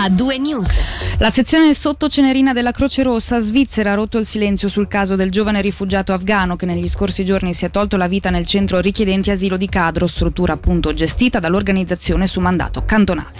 a due news. La sezione sottocenerina della Croce Rossa svizzera ha rotto il silenzio sul caso del giovane rifugiato afghano che negli scorsi giorni si è tolto la vita nel centro richiedenti asilo di Cadro, struttura appunto gestita dall'organizzazione su mandato cantonale.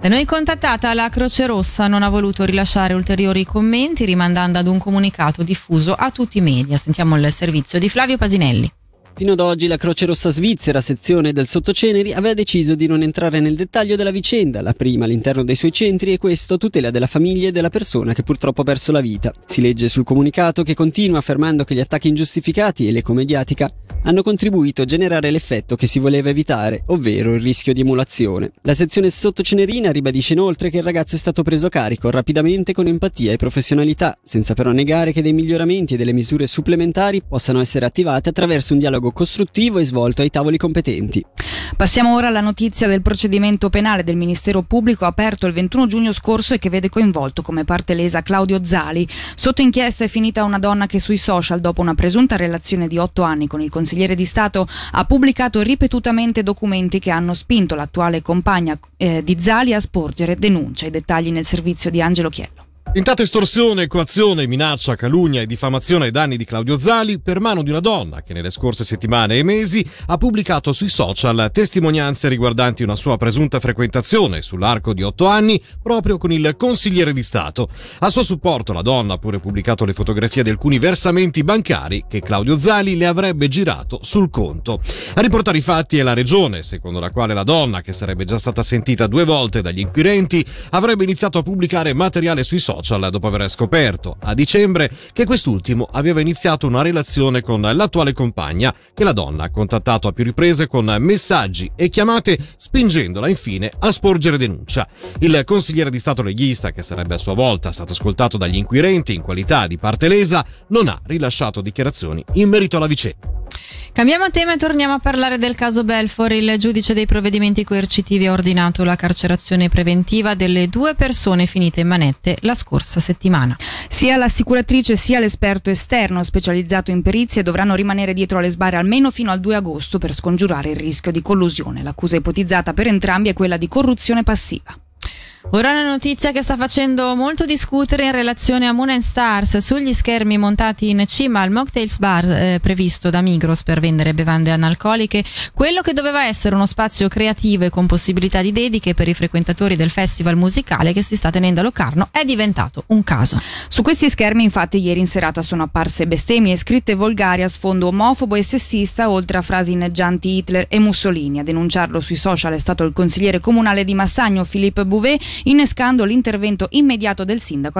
Da noi contattata la Croce Rossa non ha voluto rilasciare ulteriori commenti rimandando ad un comunicato diffuso a tutti i media. Sentiamo il servizio di Flavio Pasinelli. Fino ad oggi la Croce Rossa Svizzera, sezione del Sottoceneri, aveva deciso di non entrare nel dettaglio della vicenda, la prima all'interno dei suoi centri e questo a tutela della famiglia e della persona che purtroppo ha perso la vita. Si legge sul comunicato che continua affermando che gli attacchi ingiustificati e l'eco mediatica hanno contribuito a generare l'effetto che si voleva evitare, ovvero il rischio di emulazione. La sezione sottocenerina ribadisce inoltre che il ragazzo è stato preso a carico rapidamente con empatia e professionalità, senza però negare che dei miglioramenti e delle misure supplementari possano essere attivate attraverso un dialogo costruttivo e svolto ai tavoli competenti. Passiamo ora alla notizia del procedimento penale del Ministero Pubblico aperto il 21 giugno scorso e che vede coinvolto come parte lesa Claudio Zali. Sotto inchiesta è finita una donna che sui social, dopo una presunta relazione di otto anni con il consigliere di Stato, ha pubblicato ripetutamente documenti che hanno spinto l'attuale compagna eh, di Zali a sporgere denuncia. I dettagli nel servizio di Angelo Chiello. Tentata estorsione, coazione, minaccia, calunnia e diffamazione ai danni di Claudio Zali per mano di una donna che nelle scorse settimane e mesi ha pubblicato sui social testimonianze riguardanti una sua presunta frequentazione sull'arco di otto anni proprio con il consigliere di Stato. A suo supporto la donna ha pure pubblicato le fotografie di alcuni versamenti bancari che Claudio Zali le avrebbe girato sul conto. A riportare i fatti è la regione, secondo la quale la donna, che sarebbe già stata sentita due volte dagli inquirenti, avrebbe iniziato a pubblicare materiale sui social social dopo aver scoperto a dicembre che quest'ultimo aveva iniziato una relazione con l'attuale compagna che la donna ha contattato a più riprese con messaggi e chiamate spingendola infine a sporgere denuncia. Il consigliere di Stato leghista, che sarebbe a sua volta stato ascoltato dagli inquirenti in qualità di parte lesa, non ha rilasciato dichiarazioni in merito alla vicenda. Cambiamo tema e torniamo a parlare del caso Belfor. Il giudice dei provvedimenti coercitivi ha ordinato la carcerazione preventiva delle due persone finite in manette la scorsa settimana. Sia l'assicuratrice sia l'esperto esterno specializzato in perizie dovranno rimanere dietro alle sbarre almeno fino al 2 agosto per scongiurare il rischio di collusione. L'accusa ipotizzata per entrambi è quella di corruzione passiva. Ora una notizia che sta facendo molto discutere in relazione a Moon Stars sugli schermi montati in cima al Mocktails Bar eh, previsto da Migros per vendere bevande analcoliche, quello che doveva essere uno spazio creativo e con possibilità di dediche per i frequentatori del festival musicale che si sta tenendo a Locarno è diventato un caso. Su questi schermi infatti ieri in serata sono apparse bestemmie scritte volgari a sfondo omofobo e sessista oltre a frasi inneggianti Hitler e Mussolini. A denunciarlo sui social è stato il consigliere comunale di Massagno Philippe Bouvet innescando l'intervento immediato del sindaco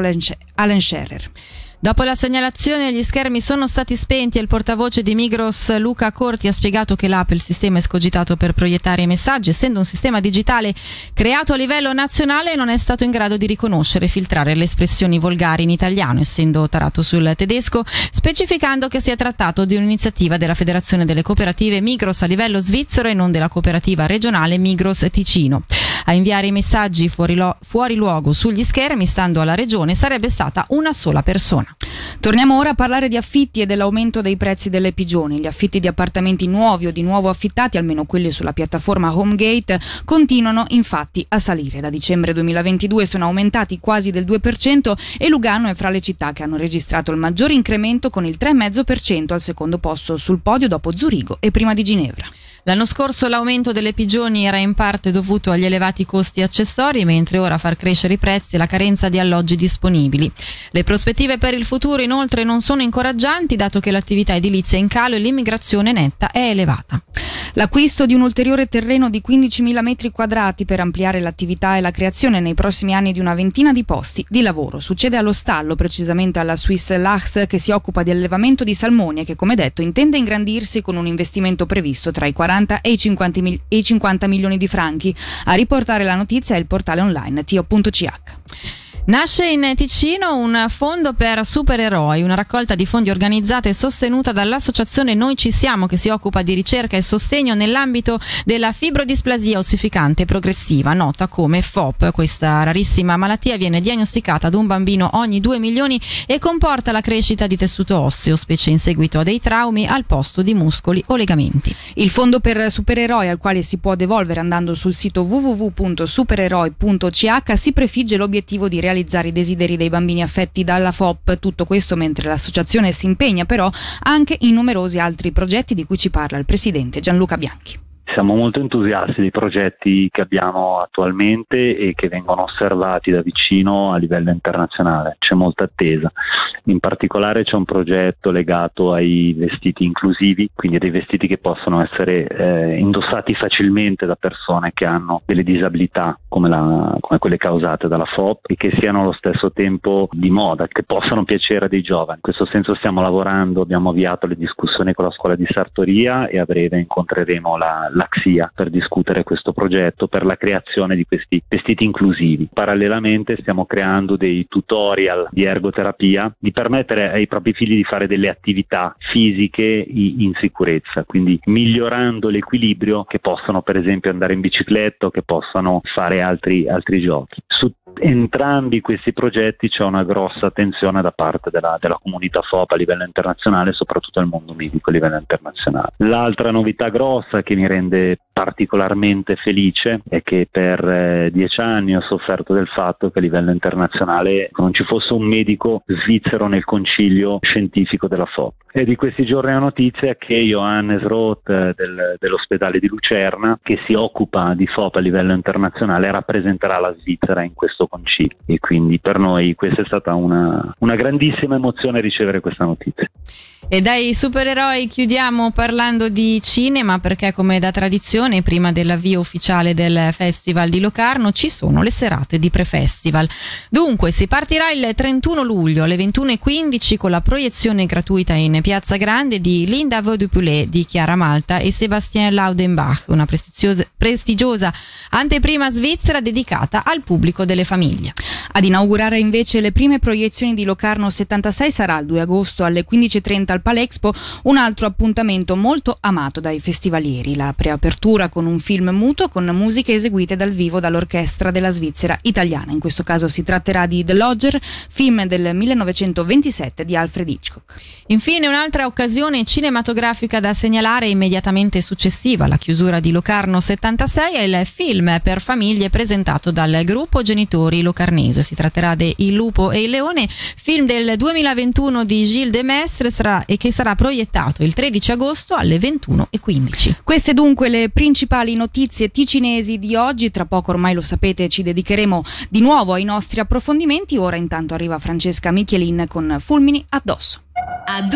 Alan Scherer. Dopo la segnalazione gli schermi sono stati spenti e il portavoce di Migros Luca Corti ha spiegato che l'app, il sistema escogitato per proiettare i messaggi, essendo un sistema digitale creato a livello nazionale, non è stato in grado di riconoscere e filtrare le espressioni volgari in italiano, essendo tarato sul tedesco, specificando che si è trattato di un'iniziativa della Federazione delle Cooperative Migros a livello svizzero e non della cooperativa regionale Migros Ticino. A inviare i messaggi fuori, lo- fuori luogo sugli schermi, stando alla regione, sarebbe stata una sola persona. Torniamo ora a parlare di affitti e dell'aumento dei prezzi delle pigioni. Gli affitti di appartamenti nuovi o di nuovo affittati, almeno quelli sulla piattaforma HomeGate, continuano infatti a salire. Da dicembre 2022 sono aumentati quasi del 2% e Lugano è fra le città che hanno registrato il maggior incremento con il 3,5% al secondo posto sul podio dopo Zurigo e prima di Ginevra. L'anno scorso l'aumento delle pigioni era in parte dovuto agli elevati costi accessori, mentre ora far crescere i prezzi è la carenza di alloggi disponibili. Le prospettive per il futuro inoltre non sono incoraggianti, dato che l'attività edilizia è in calo e l'immigrazione netta è elevata. L'acquisto di un ulteriore terreno di 15.000 metri quadrati per ampliare l'attività e la creazione nei prossimi anni di una ventina di posti di lavoro. Succede allo stallo, precisamente alla Swiss Lachs, che si occupa di allevamento di salmoni e che, come detto, intende ingrandirsi con un investimento previsto tra i 40 40 e i 50, mil- e i 50 milioni di franchi. A riportare la notizia è il portale online tio.ch. Nasce in Ticino un fondo per supereroi, una raccolta di fondi organizzata e sostenuta dall'associazione Noi Ci Siamo che si occupa di ricerca e sostegno nell'ambito della fibrodisplasia ossificante progressiva, nota come FOP. Questa rarissima malattia viene diagnosticata ad un bambino ogni 2 milioni e comporta la crescita di tessuto osseo, specie in seguito a dei traumi al posto di muscoli o legamenti. Il fondo per supereroi al quale si può devolvere andando sul sito www.supereroi.ch si prefigge l'obiettivo di realizzare realizzare i desideri dei bambini affetti dalla FOP. Tutto questo mentre l'associazione si impegna però anche in numerosi altri progetti di cui ci parla il presidente Gianluca Bianchi. Siamo molto entusiasti dei progetti che abbiamo attualmente e che vengono osservati da vicino a livello internazionale. C'è molta attesa. In particolare c'è un progetto legato ai vestiti inclusivi, quindi dei vestiti che possono essere eh, indossati facilmente da persone che hanno delle disabilità come, la, come, quelle causate dalla FOP e che siano allo stesso tempo di moda, che possano piacere a dei giovani. In questo senso stiamo lavorando, abbiamo avviato le discussioni con la scuola di Sartoria e a breve incontreremo la, la l'Axia per discutere questo progetto per la creazione di questi vestiti inclusivi. Parallelamente stiamo creando dei tutorial di ergoterapia di permettere ai propri figli di fare delle attività fisiche in sicurezza, quindi migliorando l'equilibrio che possono per esempio andare in bicicletta o che possano fare altri, altri giochi. Su entrambi questi progetti c'è una grossa attenzione da parte della, della comunità FOP a livello internazionale, soprattutto nel mondo medico a livello internazionale. L'altra novità grossa che mi rende particolarmente felice è che per eh, dieci anni ho sofferto del fatto che a livello internazionale non ci fosse un medico svizzero nel concilio scientifico della FOP. E di questi giorni la notizia che Johannes Roth eh, del, dell'ospedale di Lucerna, che si occupa di FOP a livello internazionale, rappresenterà la Svizzera in questo concilio. E quindi per noi questa è stata una, una grandissima emozione ricevere questa notizia. E dai supereroi chiudiamo parlando di cinema perché come da tradizione prima dell'avvio ufficiale del Festival di Locarno ci sono le serate di pre-festival. Dunque si partirà il 31 luglio alle 21.15 con la proiezione gratuita in Piazza Grande di Linda Vaudupoulet di Chiara Malta e Sébastien Laudenbach, una prestigiosa anteprima svizzera dedicata al pubblico delle famiglie. Ad inaugurare invece le prime proiezioni di Locarno 76 sarà il 2 agosto alle 15.30 al Palexpo, un altro appuntamento molto amato dai festivalieri. La preapertura con un film muto con musiche eseguite dal vivo dall'orchestra della Svizzera italiana. In questo caso si tratterà di The Lodger, film del 1927 di Alfred Hitchcock. Infine un'altra occasione cinematografica da segnalare immediatamente successiva alla chiusura di Locarno 76 è il film per famiglie presentato dal gruppo Genitori Locarnese. Si tratterà di Il lupo e il leone, film del 2021 di Gilles Demestre sarà, e che sarà proiettato il 13 agosto alle 21.15. Queste dunque le principali notizie ticinesi di oggi. Tra poco ormai lo sapete ci dedicheremo di nuovo ai nostri approfondimenti. Ora intanto arriva Francesca Michelin con Fulmini addosso.